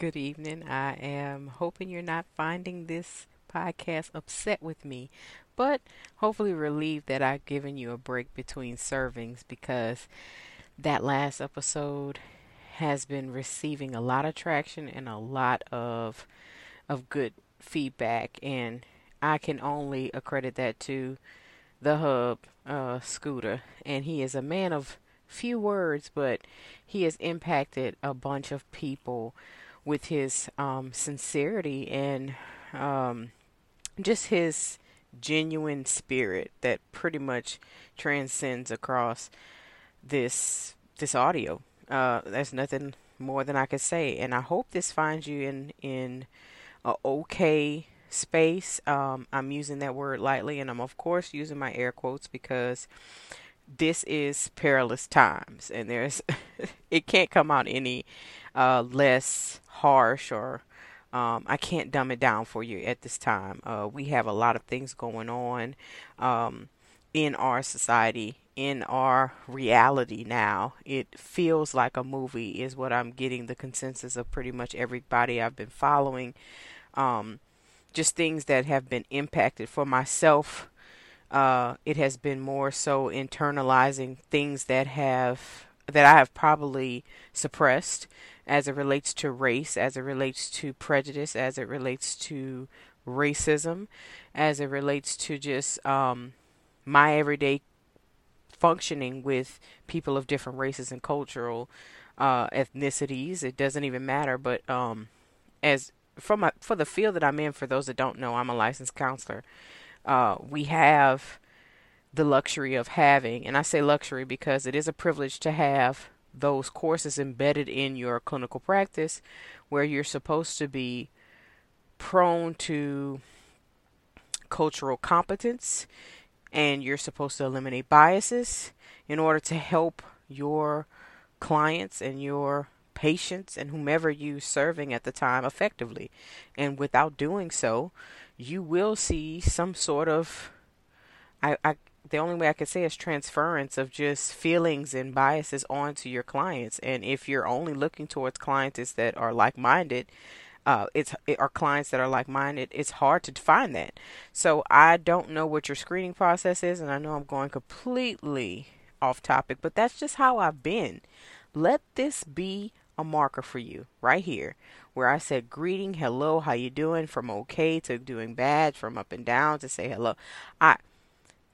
Good evening. I am hoping you're not finding this podcast upset with me, but hopefully relieved that I've given you a break between servings because that last episode has been receiving a lot of traction and a lot of of good feedback and I can only accredit that to the hub uh, scooter and he is a man of few words, but he has impacted a bunch of people with his um, sincerity and um, just his genuine spirit that pretty much transcends across this this audio. Uh, there's nothing more than I could say, and I hope this finds you in in a okay space. Um, I'm using that word lightly, and I'm of course using my air quotes because this is perilous times, and there's it can't come out any uh, less harsh or um, I can't dumb it down for you at this time. Uh, we have a lot of things going on um, in our society, in our reality now. It feels like a movie, is what I'm getting the consensus of pretty much everybody I've been following. Um, just things that have been impacted for myself uh, it has been more so internalizing things that have that I have probably suppressed as it relates to race, as it relates to prejudice, as it relates to racism, as it relates to just um, my everyday functioning with people of different races and cultural uh, ethnicities. It doesn't even matter, but um, as from my, for the field that I'm in, for those that don't know, I'm a licensed counselor uh, we have the luxury of having, and I say luxury because it is a privilege to have those courses embedded in your clinical practice where you're supposed to be prone to cultural competence and you're supposed to eliminate biases in order to help your clients and your patients and whomever you're serving at the time effectively. And without doing so, you will see some sort of I, I the only way I could say is transference of just feelings and biases onto your clients. And if you're only looking towards clients that are like minded, uh, it's it are clients that are like minded. It's hard to find that. So I don't know what your screening process is, and I know I'm going completely off topic, but that's just how I've been. Let this be a marker for you right here where I said greeting, hello, how you doing from okay to doing bad, from up and down to say hello. I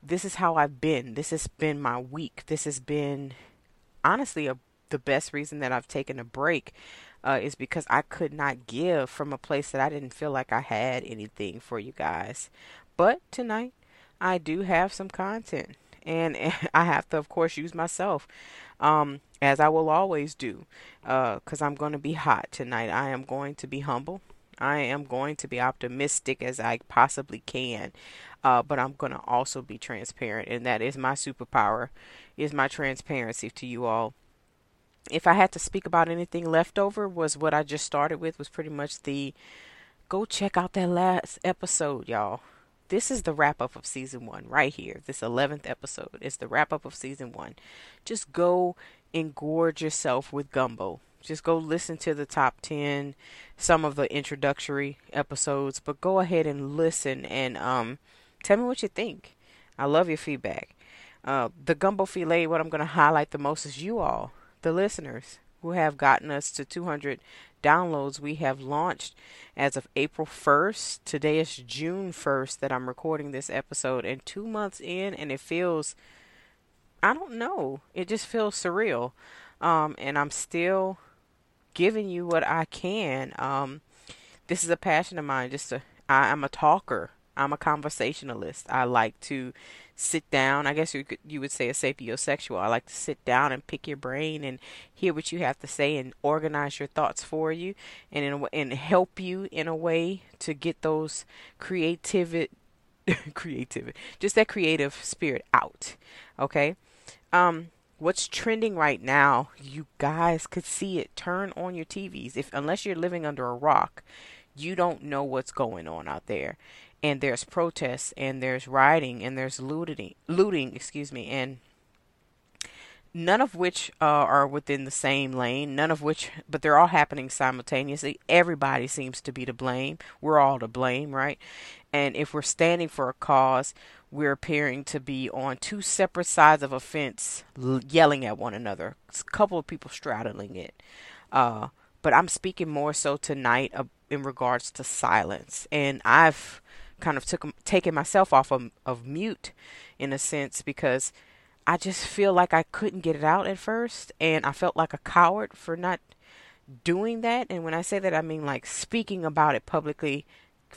this is how I've been. This has been my week. This has been honestly a, the best reason that I've taken a break uh, is because I could not give from a place that I didn't feel like I had anything for you guys. But tonight I do have some content and I have to of course use myself um, as I will always do, because uh, I'm going to be hot tonight. I am going to be humble. I am going to be optimistic as I possibly can, uh, but I'm to also be transparent, and that is my superpower, is my transparency to you all. If I had to speak about anything left over, was what I just started with was pretty much the go check out that last episode, y'all this is the wrap up of season one right here. This 11th episode is the wrap up of season one. Just go and gorge yourself with gumbo. Just go listen to the top 10, some of the introductory episodes, but go ahead and listen and um, tell me what you think. I love your feedback. Uh, the gumbo filet, what I'm going to highlight the most is you all, the listeners who have gotten us to 200 downloads. We have launched as of April 1st. Today is June 1st that I'm recording this episode, and two months in, and it feels, I don't know, it just feels surreal. Um, and I'm still giving you what I can. Um, this is a passion of mine. Just I'm a talker. I'm a conversationalist. I like to sit down. I guess you could, you would say a sapiosexual. I like to sit down and pick your brain and hear what you have to say and organize your thoughts for you and in and help you in a way to get those creativity creativity just that creative spirit out. Okay? Um what's trending right now, you guys could see it. Turn on your TVs. If unless you're living under a rock, you don't know what's going on out there and there's protests and there's rioting and there's looting looting excuse me and none of which uh, are within the same lane, none of which, but they're all happening simultaneously. Everybody seems to be to blame. We're all to blame, right? And if we're standing for a cause, we're appearing to be on two separate sides of a fence, yelling at one another. It's a couple of people straddling it. Uh, but I'm speaking more so tonight uh, in regards to silence, and I've kind of took taken myself off of, of mute in a sense because I just feel like I couldn't get it out at first, and I felt like a coward for not doing that. And when I say that, I mean like speaking about it publicly,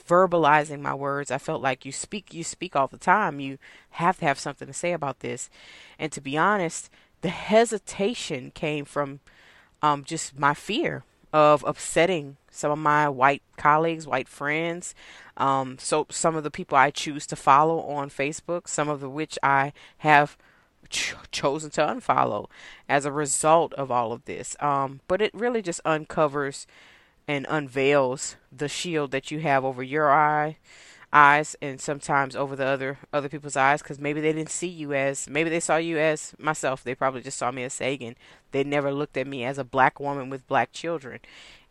verbalizing my words. I felt like you speak, you speak all the time. You have to have something to say about this. And to be honest, the hesitation came from um, just my fear of upsetting some of my white colleagues, white friends, um, so some of the people I choose to follow on Facebook, some of the which I have ch- chosen to unfollow as a result of all of this. Um, but it really just uncovers and unveils the shield that you have over your eye eyes and sometimes over the other other people's eyes because maybe they didn't see you as maybe they saw you as myself. They probably just saw me as Sagan. They never looked at me as a black woman with black children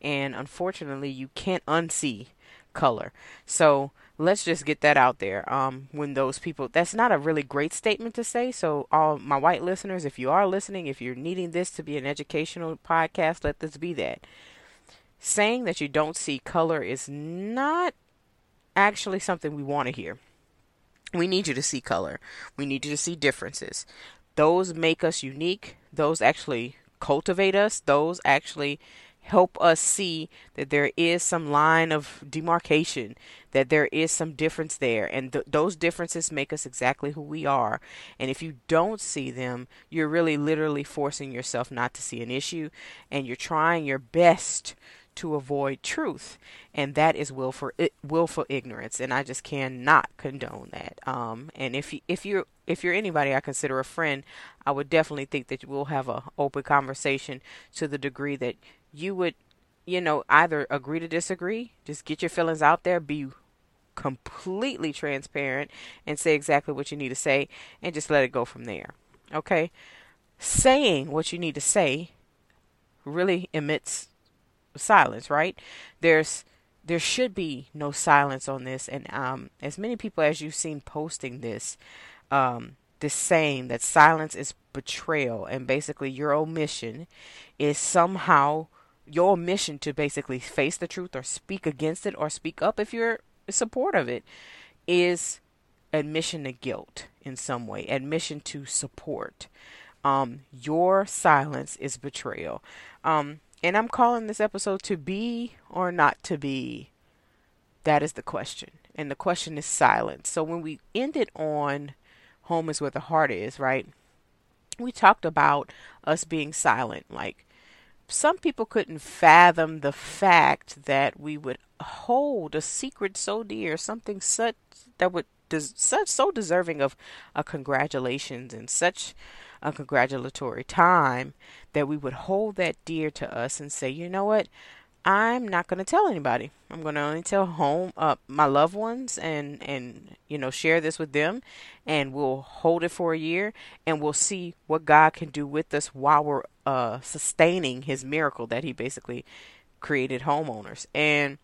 and unfortunately you can't unsee color so let's just get that out there. Um, when those people, that's not a really great statement to say. So, all my white listeners, if you are listening, if you're needing this to be an educational podcast, let this be that. Saying that you don't see color is not actually something we want to hear. We need you to see color. We need you to see differences. Those make us unique. Those actually cultivate us. Those actually help us see that there is some line of demarcation, that there is some difference there, and th- those differences make us exactly who we are. And if you don't see them, you're really literally forcing yourself not to see an issue, and you're trying your best to avoid truth, and that is willful willful ignorance, and I just cannot condone that. Um, and if you, if you're if you're anybody I consider a friend, I would definitely think that we'll have a open conversation to the degree that you would, you know, either agree to disagree, just get your feelings out there, be completely transparent, and say exactly what you need to say, and just let it go from there. Okay? Saying what you need to say really emits silence, right? There's there should be no silence on this, and um, as many people as you've seen posting this, um, this saying that silence is betrayal, and basically your omission is somehow your mission to basically face the truth or speak against it or speak up if you're support of it is admission to guilt in some way, admission to support. Um, your silence is betrayal. Um, and I'm calling this episode to be or not to be. That is the question. And the question is silence. So when we ended on home is where the heart is, right? We talked about us being silent. Like some people couldn't fathom the fact that we would hold a secret so dear, something such that would des- such so deserving of a congratulations and such a congratulatory time that we would hold that dear to us and say, you know what, I'm not going to tell anybody. I'm going to only tell home uh, my loved ones and and you know share this with them and we'll hold it for a year and we'll see what God can do with us while we're uh, sustaining his miracle that he basically created homeowners. And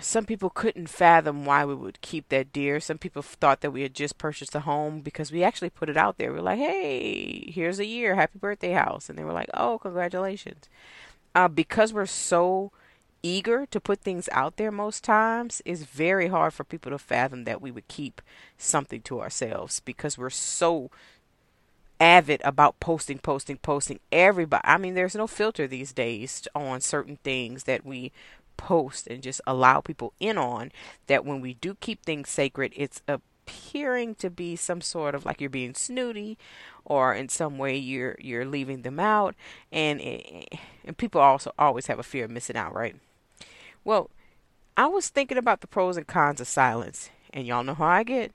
some people couldn't fathom why we would keep that dear. Some people thought that we had just purchased a home because we actually put it out there. We are like, "Hey, here's a year, happy birthday house," and they were like, "Oh, congratulations." uh, because we're so eager to put things out there most times it's very hard for people to fathom that we would keep something to ourselves because we're so avid about posting posting posting. Everybody i mean there's no filter these days on certain things that we post and just allow people in on that when we do keep things sacred it's appearing to be some sort of like you're being snooty or in some way you're you're leaving them out. And eh, eh, and people also always have a fear of missing out right? Well i was thinking about the pros and cons of silence. And y'all know how i get.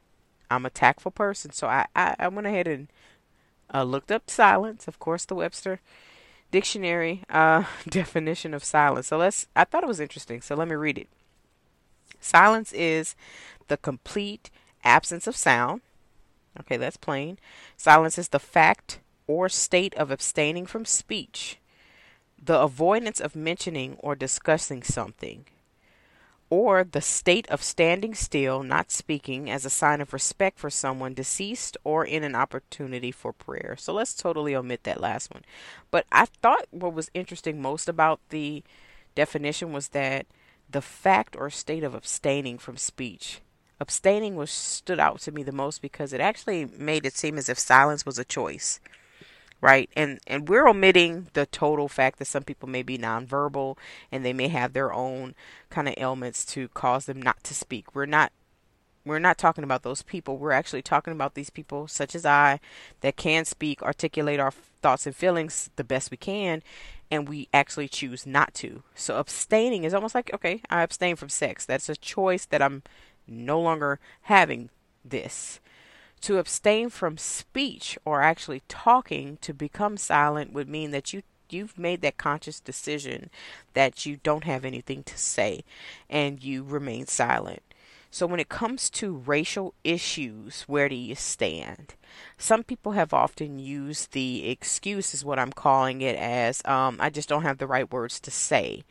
I'm a tactful person. So i i, I went ahead and uh, looked up silence of course the webster dictionary uh, definition of silence. So let's i thought it was interesting so let me read it. Silence is the complete absence of sound. Okay, that's plain. Silence is the fact or state of abstaining from speech, the avoidance of mentioning or discussing something, or the state of standing still, not speaking, as a sign of respect for someone deceased or in an opportunity for prayer. So let's totally omit that last one. But I thought what was interesting most about the definition was that the fact or state of abstaining from speech. Abstaining was stood out to me the most because it actually made it seem as if silence was a choice right? And and we're omitting the total fact that some people may be nonverbal and they may have their own kind of ailments to cause them not to speak. We're not we're not talking about those people. We're actually talking about these people such as I that can speak, articulate our thoughts and feelings the best we can and we actually choose not to. So abstaining is almost like okay, I abstain from sex. That's a choice that I'm no longer having this. To abstain from speech or actually talking to become silent would mean that you you've made that conscious decision that you don't have anything to say and you remain silent. So, when it comes to racial issues, where do you stand? Some people have often used the excuse, is what I'm calling it, as um, I just don't have the right words to say.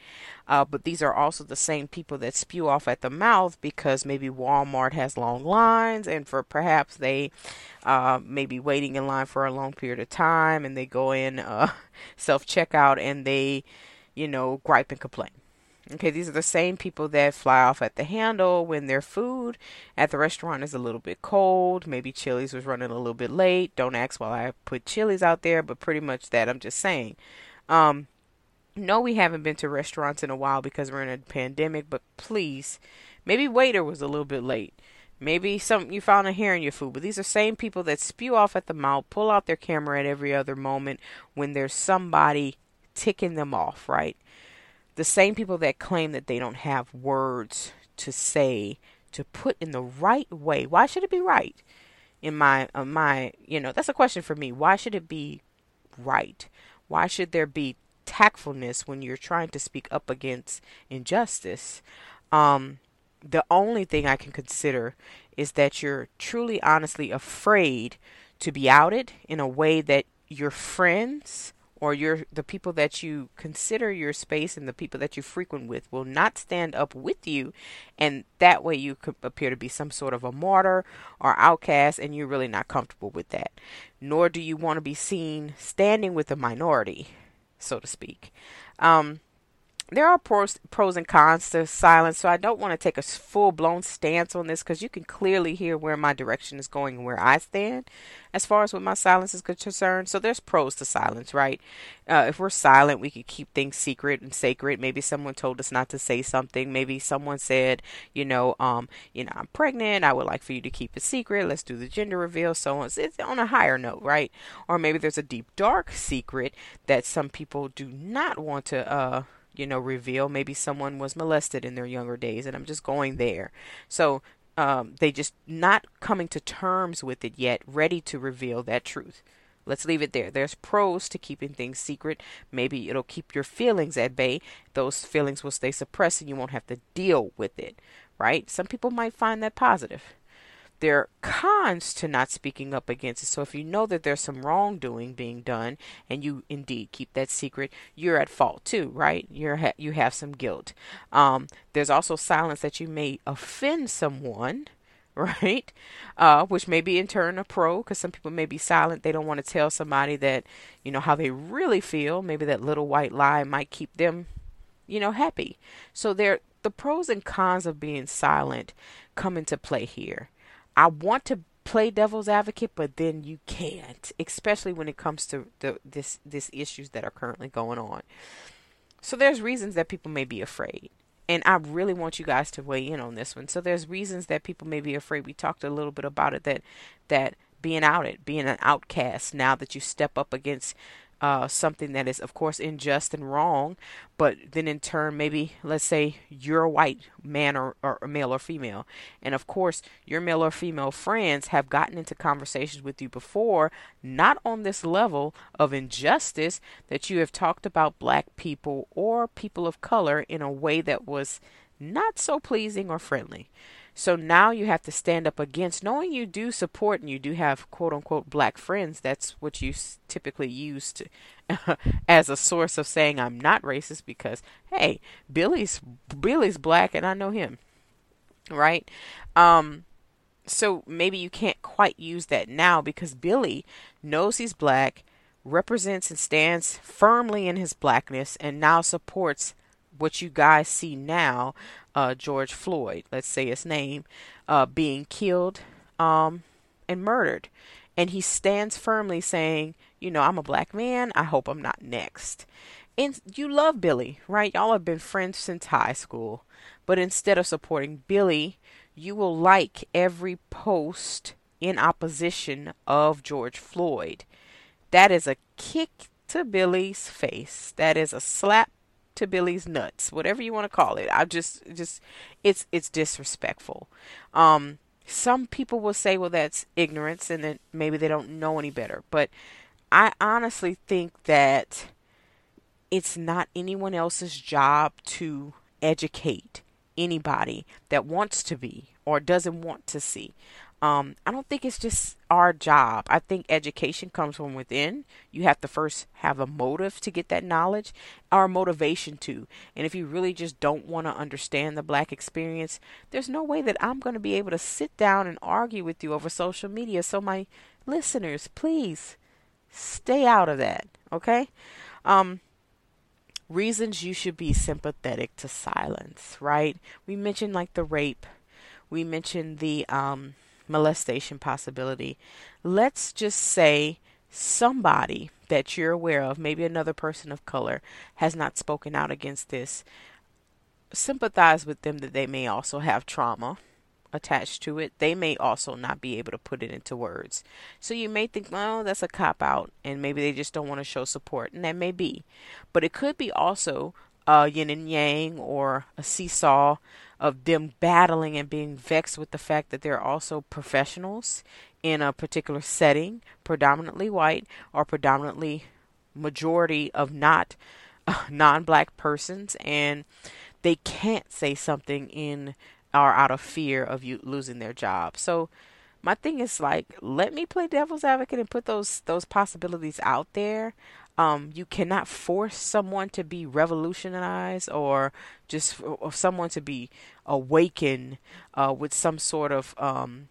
Uh, but these are also the same people that spew off at the mouth because maybe Walmart has long lines, and for perhaps they uh, may be waiting in line for a long period of time, and they go in uh, self checkout and they, you know, gripe and complain. Okay, these are the same people that fly off at the handle when their food at the restaurant is a little bit cold. Maybe Chili's was running a little bit late. Don't ask why I put Chili's out there, but pretty much that. I'm just saying. Um, no, we haven't been to restaurants in a while because we're in a pandemic, but please, maybe waiter was a little bit late. Maybe some you found a hair in your food, but these are same people that spew off at the mouth, pull out their camera at every other moment when there's somebody ticking them off, right? The same people that claim that they don't have words to say to put in the right way. Why should it be right? In my uh, my, you know, that's a question for me. Why should it be right? Why should there be tactfulness when you're trying to speak up against injustice? Um, the only thing I can consider is that you're truly, honestly afraid to be outed in a way that your friends or your the people that you consider your space and the people that you frequent with will not stand up with you. And that way you could appear to be some sort of a martyr or outcast and you're really not comfortable with that. Nor do you want to be seen standing with a minority so to speak. Um, there are pros, pros and cons to silence, so I don't want to take a full blown stance on this because you can clearly hear where my direction is going and where I stand as far as what my silence is concerned. So there's pros to silence, right? Uh, if we're silent, we could keep things secret and sacred. Maybe someone told us not to say something. Maybe someone said, you know, um, you know, I'm pregnant. I would like for you to keep it secret. Let's do the gender reveal. So on. It's on a higher note, right? Or maybe there's a deep, dark secret that some people do not want to. Uh, you know, reveal. Maybe someone was molested in their younger days, and I'm just going there. So um, they just not coming to terms with it yet, ready to reveal that truth. Let's leave it there. There's pros to keeping things secret. Maybe it'll keep your feelings at bay. Those feelings will stay suppressed and you won't have to deal with it, right? Some people might find that positive there are cons to not speaking up against it. So if you know that there's some wrongdoing being done and you indeed keep that secret, you're at fault too, right? You're ha- you have some guilt. Um, there's also silence that you may offend someone. Right, uh, which may be in turn a pro because some people may be silent. They don't want to tell somebody that you know how they really feel. Maybe that little white lie might keep them, you know, happy. So there, the pros and cons of being silent come into play here. I want to play devil's advocate, but then you can't, especially when it comes to the this this issues that are currently going on. So there's reasons that people may be afraid. And I really want you guys to weigh in on this one. So there's reasons that people may be afraid. We talked a little bit about it that that being outed, being an outcast now that you step up against uh, something that is, of course, unjust and wrong, but then in turn, maybe let's say you're a white man or, or male or female, and of course, your male or female friends have gotten into conversations with you before, not on this level of injustice that you have talked about black people or people of color in a way that was not so pleasing or friendly. So now you have to stand up against, knowing you do support and you do have quote unquote black friends. That's what you typically use to, as a source of saying I'm not racist because hey, Billy's Billy's black and I know him, right? Um, so maybe you can't quite use that now because Billy knows he's black, represents and stands firmly in his blackness, and now supports what you guys see now uh, George Floyd, let's say his name, uh, being killed um, and murdered. And he stands firmly saying, you know, I'm a black man. I hope I'm not next. And you love Billy, right? Y'all have been friends since high school. But instead of supporting Billy, you will like every post in opposition of George Floyd. That is a kick to Billy's face. That is a slap to Billy's nuts, whatever you want to call it. I just just it's it's disrespectful. Um some people will say well that's ignorance and that maybe they don't know any better, but I honestly think that it's not anyone else's job to educate anybody that wants to be or doesn't want to see. Um, I don't think it's just our job. I think education comes from within. You have to first have a motive to get that knowledge, or motivation to. And if you really just don't want to understand the black experience, there's no way that I'm going to be able to sit down and argue with you over social media. So, my listeners, please stay out of that, okay? Um, reasons you should be sympathetic to silence, right? We mentioned like the rape, we mentioned the um, molestation possibility. Let's just say somebody that you're aware of, maybe another person of color, has not spoken out against this. Sympathize with them that they may also have trauma attached to it. They may also not be able to put it into words. So you may think, well, that's a cop out, and maybe they just don't want to show support, and that may be. But it could be also a yin and yang or a seesaw of them battling and being vexed with the fact that they're also professionals in a particular setting, predominantly white or predominantly majority of not uh, non-black persons and they can't say something in or out of fear of you losing their job. So my thing is like let me play devil's advocate and put those those possibilities out there um, you cannot force someone to be revolutionized or just or someone to be awakened uh, with some sort of um,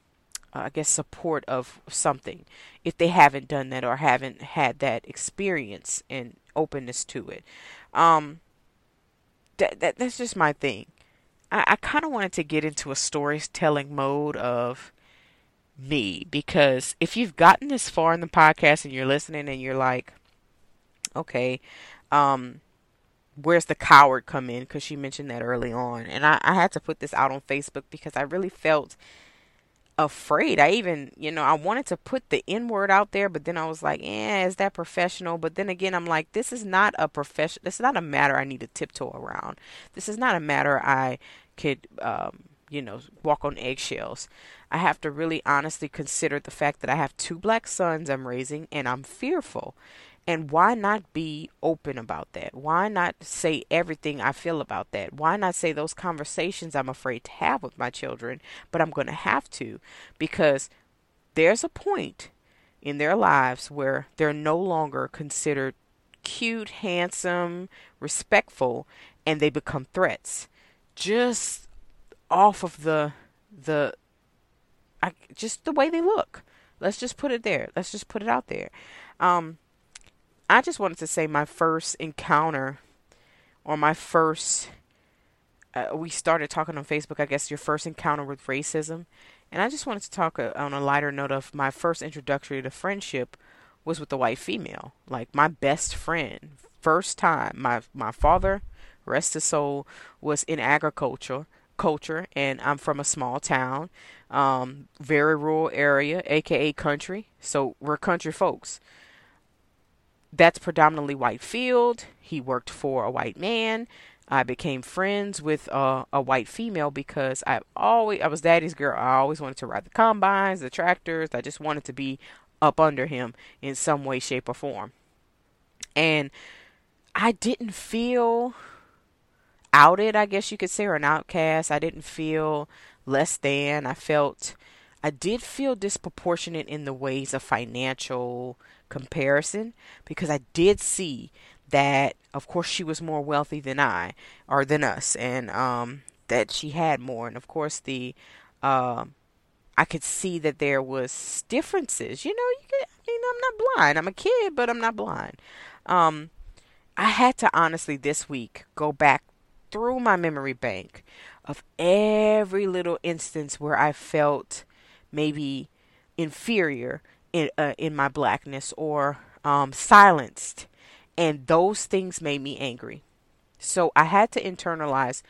I guess support of something if they haven't done that or haven't had that experience and openness to it. Um, that, that that's just my thing. I, I kind of wanted to get into a storytelling mode of me because if you've gotten this far in the podcast and you're listening and you're like, okay, um, where's the coward come in? Because she mentioned that early on, and I, I had to put this out on Facebook because I really felt afraid. I even, you know, I wanted to put the N word out there, but then I was like, eh, is that professional? But then again, I'm like, this is not a profession. This is not a matter I need to tiptoe around. This is not a matter I could, um, you know, walk on eggshells. I have to really honestly consider the fact that I have two black sons I'm raising, and I'm fearful. And why not be open about that? Why not say everything I feel about that? Why not say those conversations I'm afraid to have with my children, but I'm going to have to because there's a point in their lives where they're no longer considered cute, handsome, respectful, and they become threats. Just off of the the I, just the way they look. Let's just put it there. Let's just put it out there. Um, I just wanted to say my first encounter or my first uh, we started talking on Facebook, I guess your first encounter with racism. And I just wanted to talk uh, on a lighter note of my first introductory to friendship was with a white female. Like my best friend, first time. My my father, rest his soul, was in agriculture culture and I'm from a small town, um, very rural area, aka country. So we're country folks that's predominantly white field. He worked for a white man. I became friends with a white female because I always I was daddy's girl. I always wanted to ride the combines, the tractors. I just wanted to be up under him in some way, shape, or form. And I didn't feel outed, I guess you could say, or an outcast. I didn't feel less than. I felt I did feel disproportionate in the ways of financial comparison because I did see that of course she was more wealthy than I or than us and um that she had more and of course the uh, I could see that there was differences. You know, you could, I mean, I'm not blind. I'm a kid, but I'm not blind. Um, I had to honestly this week go back through my memory bank of every little instance where I felt maybe inferior in uh, in my blackness or um, silenced, and those things made me angry. So I had to internalize.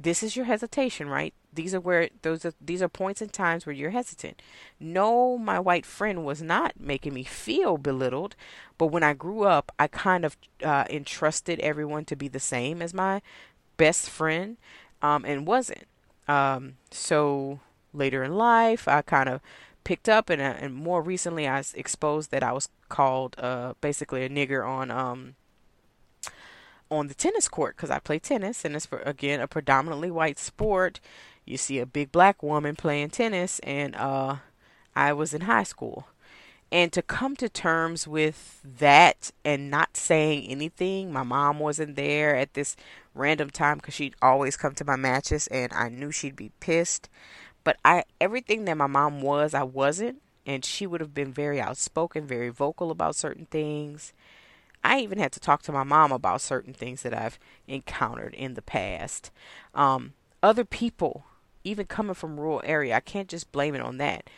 This is your hesitation, right? These are where those are these are points and times where you're hesitant. No, my white friend was not making me feel belittled, but when I grew up, I kind of uh, entrusted everyone to be the same as my best friend, um, and wasn't. Um, so later in life, I kind of picked up, and, uh, and more recently, I exposed that I was called uh, basically a nigger on um, on the tennis court because I play tennis, and it's for, again a predominantly white sport. You see a big black woman playing tennis, and uh, I was in high school. And to come to terms with that and not saying anything, my mom wasn't there at this random time because she'd always come to my matches, and I knew she'd be pissed. But I everything that my mom was, I wasn't, and she would have been very outspoken, very vocal about certain things. I even had to talk to my mom about certain things that I've encountered in the past. Um, other people, even coming from rural area, I can't just blame it on that.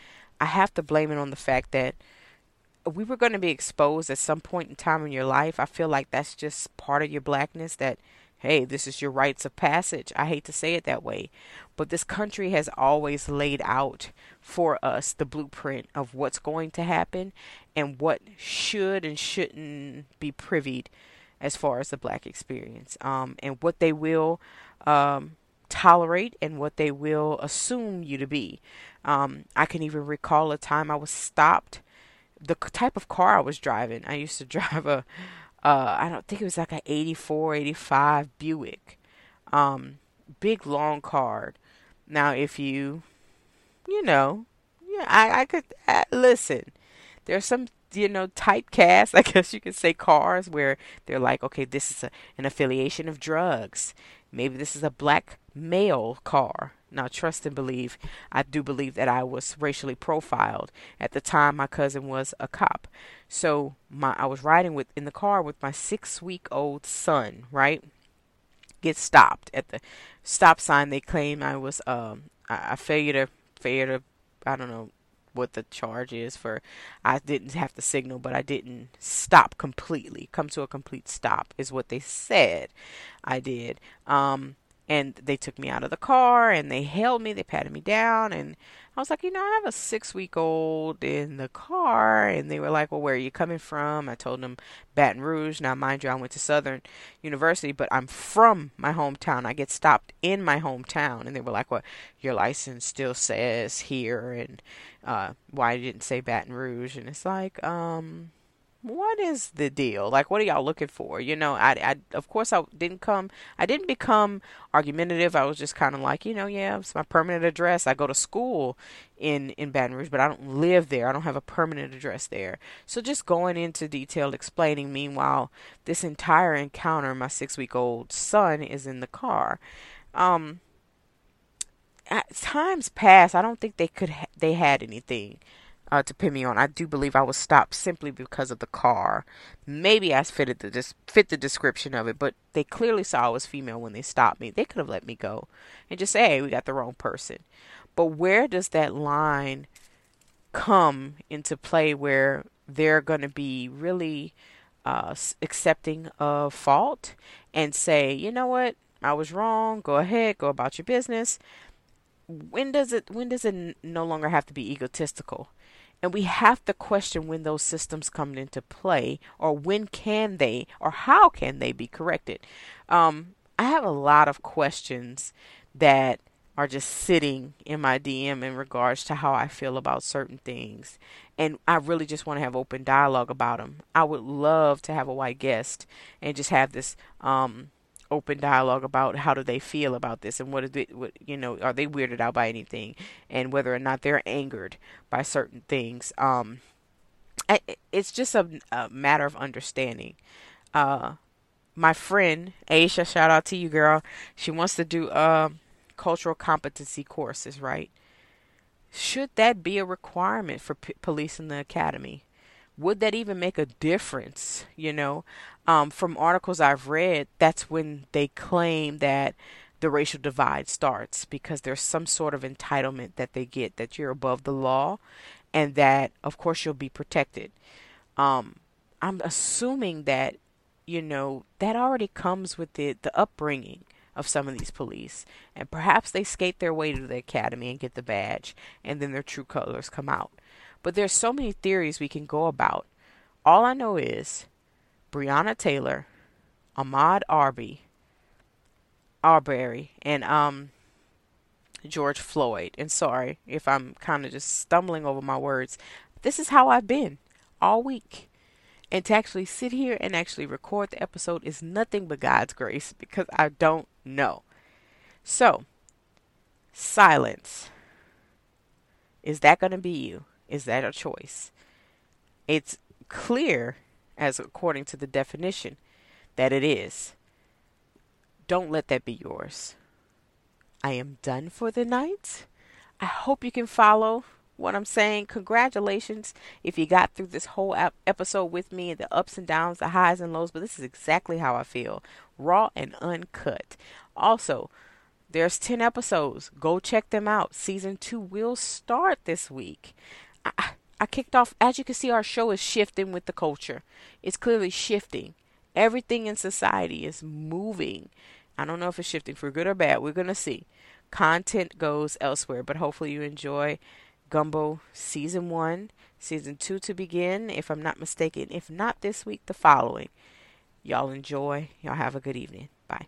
I have to blame it on the fact that we were going to be exposed at some point in time in your life. I feel like that's just part of your blackness that hey, this is your rites of passage. I hate to say it that way, but this country has always laid out for us the blueprint of what's going to happen and what should and shouldn't be privied as far as the black experience, um, and what they will um, tolerate and what they will assume you to be. Um, I can even recall a time I was stopped. The type of car I was driving, I used to drive a uh, I don't think it was like an 84, 85 Buick. Um, big long card. Now, if you, you know, yeah, I, I could uh, listen. There's some, you know, typecast, I guess you could say, cars where they're like, okay, this is a, an affiliation of drugs. Maybe this is a black male car. Now, trust and believe, I do believe that I was racially profiled. At the time, my cousin was a cop. So, my I was riding with in the car with my six week old son, right? Get stopped at the stop sign. They claim I was um I, I failure to failure to I don't know what the charge is for I didn't have to signal but I didn't stop completely come to a complete stop is what they said I did um and they took me out of the car and they held me they patted me down and i was like you know i have a six week old in the car and they were like well where are you coming from? I told them baton rouge. Now mind you i went to southern university but i'm from my hometown. I get stopped in my hometown. And they were like well your license still says here and uh why didn't say baton rouge? And it's like um what is the deal? Like, what are y'all looking for? You know, I, I, of course, I didn't come, I didn't become argumentative. I was just kind of like, you know, yeah, it's my permanent address. I go to school in, in Baton Rouge, but I don't live there. I don't have a permanent address there. So just going into detail, explaining. Meanwhile, this entire encounter, my six week old son is in the car. Um, at times past, I don't think they could, ha- they had anything uh, to pin me on. I do believe I was stopped simply because of the car. Maybe I fitted the fit the description of it, but they clearly saw I was female when they stopped me. They could have let me go and just say, "Hey, we got the wrong person." But where does that line come into play where they're going to be really uh, accepting of fault and say, "You know what? I was wrong. Go ahead, go about your business." When does it when does it no longer have to be egotistical? And we have to question when those systems come into play, or when can they, or how can they be corrected. Um, I have a lot of questions that are just sitting in my DM in regards to how I feel about certain things. And I really just want to have open dialogue about them. I would love to have a white guest and just have this um, open dialogue about how do they feel about this and what is it what you know are they weirded out by anything and whether or not they're angered by certain things. Um I, it's just a, a, matter of understanding. Uh my friend Aisha shout out to you girl. She wants to do uh cultural competency courses right? Should that be a requirement for p- police in the academy would that even make a difference you know um, from articles I've read, that's when they claim that the racial divide starts because there's some sort of entitlement that they get that you're above the law and that, of course, you'll be protected. Um, I'm assuming that, you know, that already comes with the, the upbringing of some of these police. And perhaps they skate their way to the academy and get the badge, and then their true colors come out. But there's so many theories we can go about. All I know is Breonna Taylor, Ahmaud Arbery, Arbery, and um George Floyd. And sorry if I'm kind of just stumbling over my words. This is how I've been all week. And to actually sit here and actually record the episode is nothing but God's grace because I don't know. So, silence. Is that going to be you? Is that a choice? It's clear as according to the definition that it is. Don't let that be yours. I am done for the night. I hope you can follow what I'm saying. Congratulations if you got through this whole episode with me the ups and downs, the highs and lows, but this is exactly how I feel raw and uncut. Also, there's 10 episodes. Go check them out. Season 2 will start this week. I, I kicked off, as you can see, our show is shifting with the culture. It's clearly shifting. Everything in society is moving. I don't know if it's shifting for good or bad. We're going to see. Content goes elsewhere, but hopefully you enjoy Gumbo season one, season two to begin, if I'm not mistaken. If not this week, the following. Y'all enjoy. Y'all have a good evening. Bye.